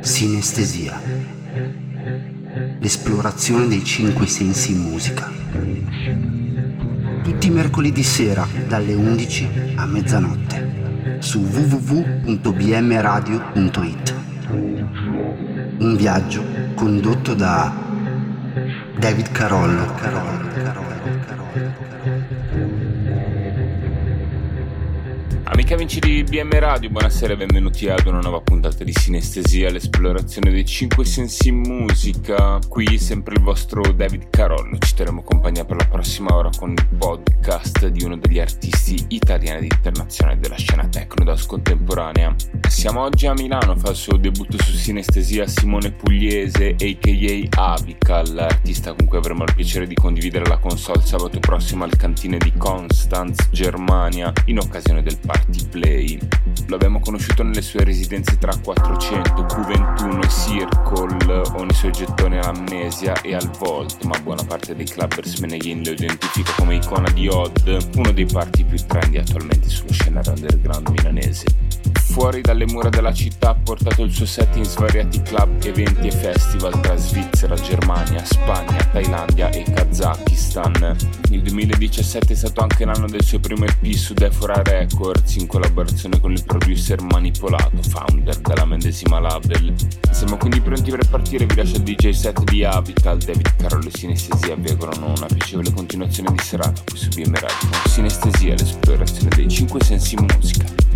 Sinestesia. L'esplorazione dei cinque sensi in musica. Tutti i mercoledì sera dalle 11 a mezzanotte su www.bmradio.it. Un viaggio condotto da David Carollo. Carollo, Amiche e amici di BM Radio, buonasera e benvenuti ad una nuova puntata di Sinestesia, l'esplorazione dei cinque sensi in musica. Qui sempre il vostro David Carollo, ci terremo compagnia per la prossima ora con il podcast di uno degli artisti italiani ed internazionali della scena techno dance contemporanea. Siamo oggi a Milano, fa il suo debutto su Sinestesia Simone Pugliese, a.k.a. Avical, l'artista con cui avremo il piacere di condividere la console sabato prossimo al cantine di Constanz, Germania, in occasione del Party Play. Lo abbiamo conosciuto nelle sue residenze tra 400, Q21 e Circle o nei suoi gettoni all'Amnesia e al Volt, ma buona parte dei clubbers Meneghin lo identifica come icona di Odd, uno dei party più trendy attualmente sullo scenario underground milanese. Fuori dalle mura della città ha portato il suo set in svariati club, eventi e festival tra Svizzera, Germania, Spagna, Thailandia e Kazakistan. Il 2017 è stato anche l'anno del suo primo EP su Defora Records in collaborazione con il producer Manipolato, founder della medesima label. Siamo quindi pronti per partire, vi lascio il DJ set di Habital, David Carollo e Sinestesia vi augurano una piacevole continuazione di serata qui su BM Radio. Sinestesia, l'esplorazione dei cinque sensi in musica.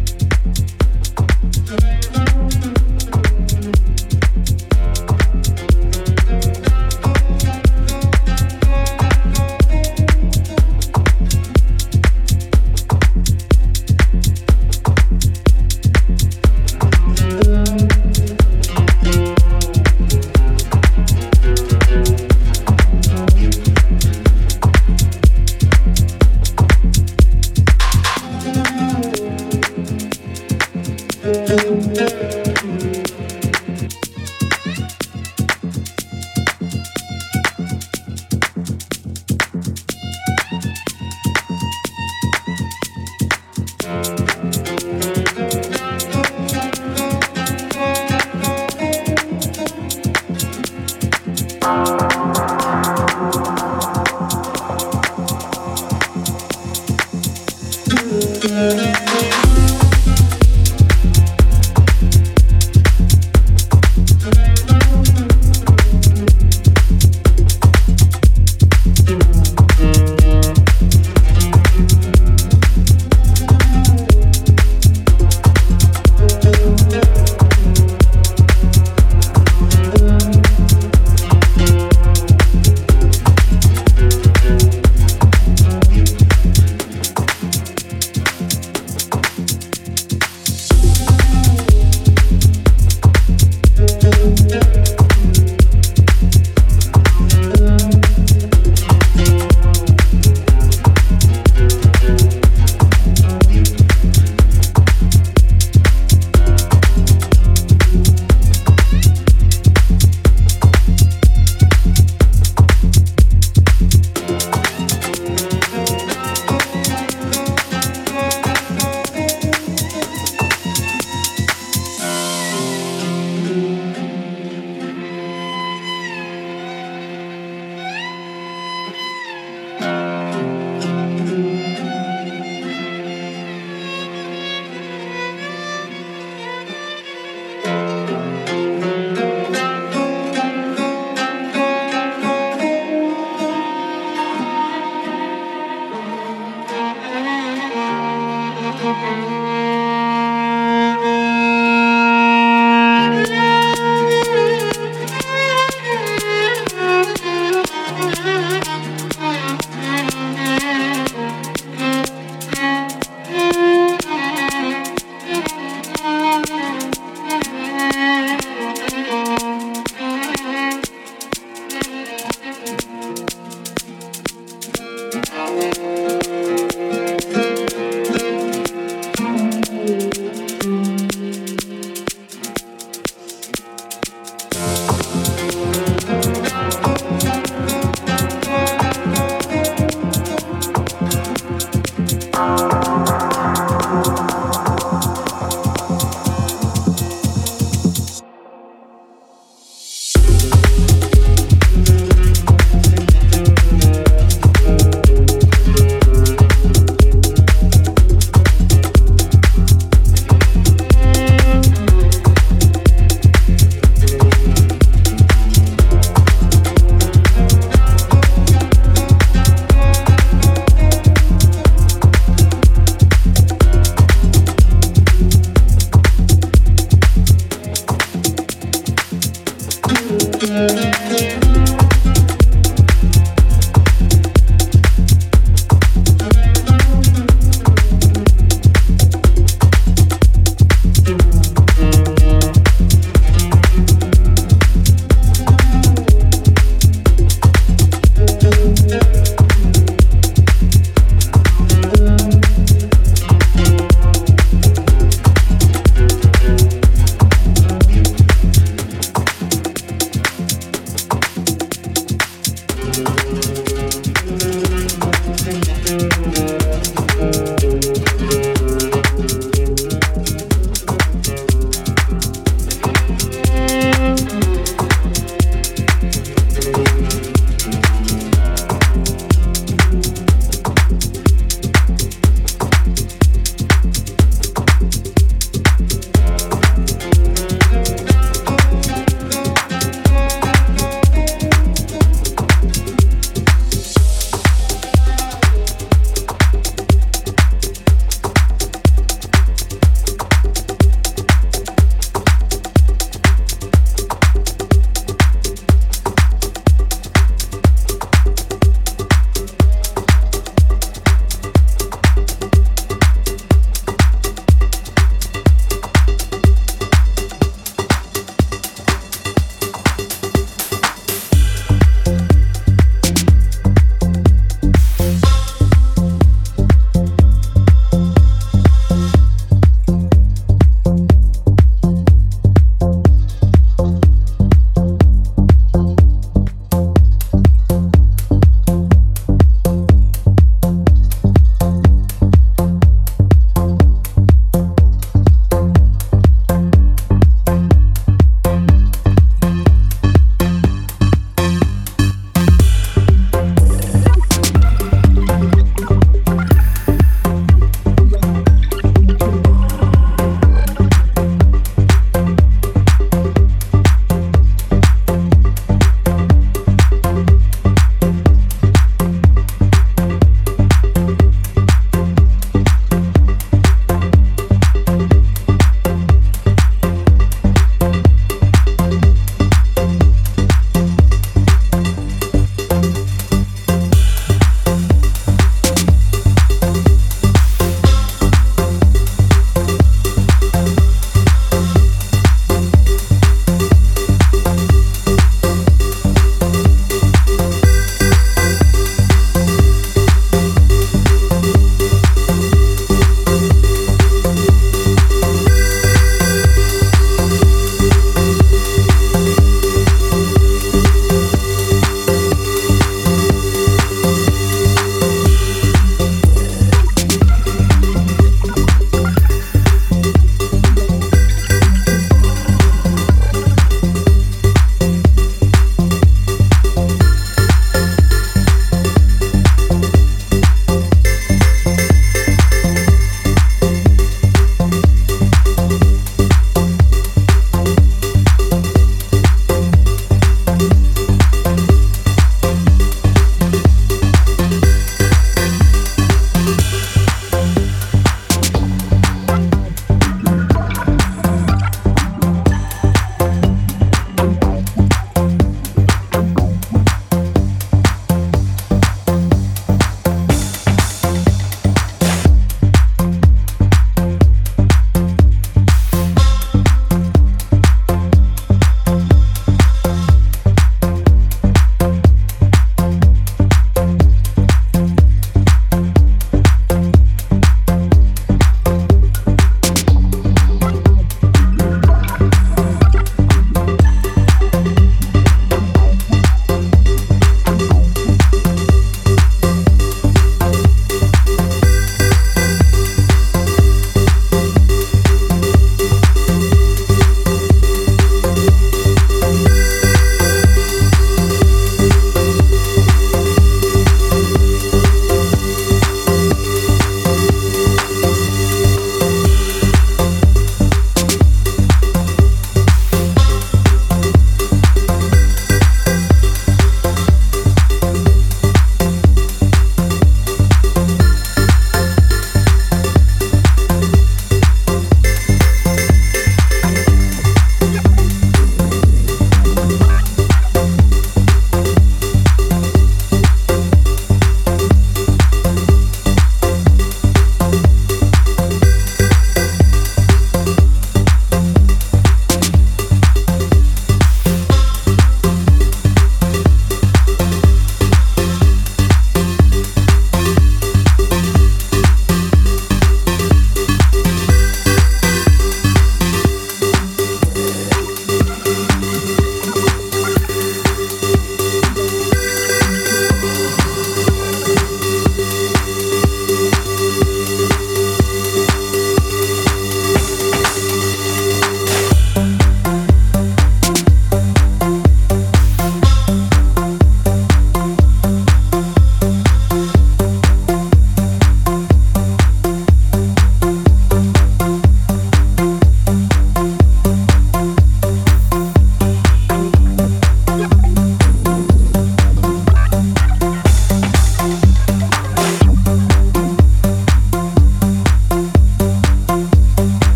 Música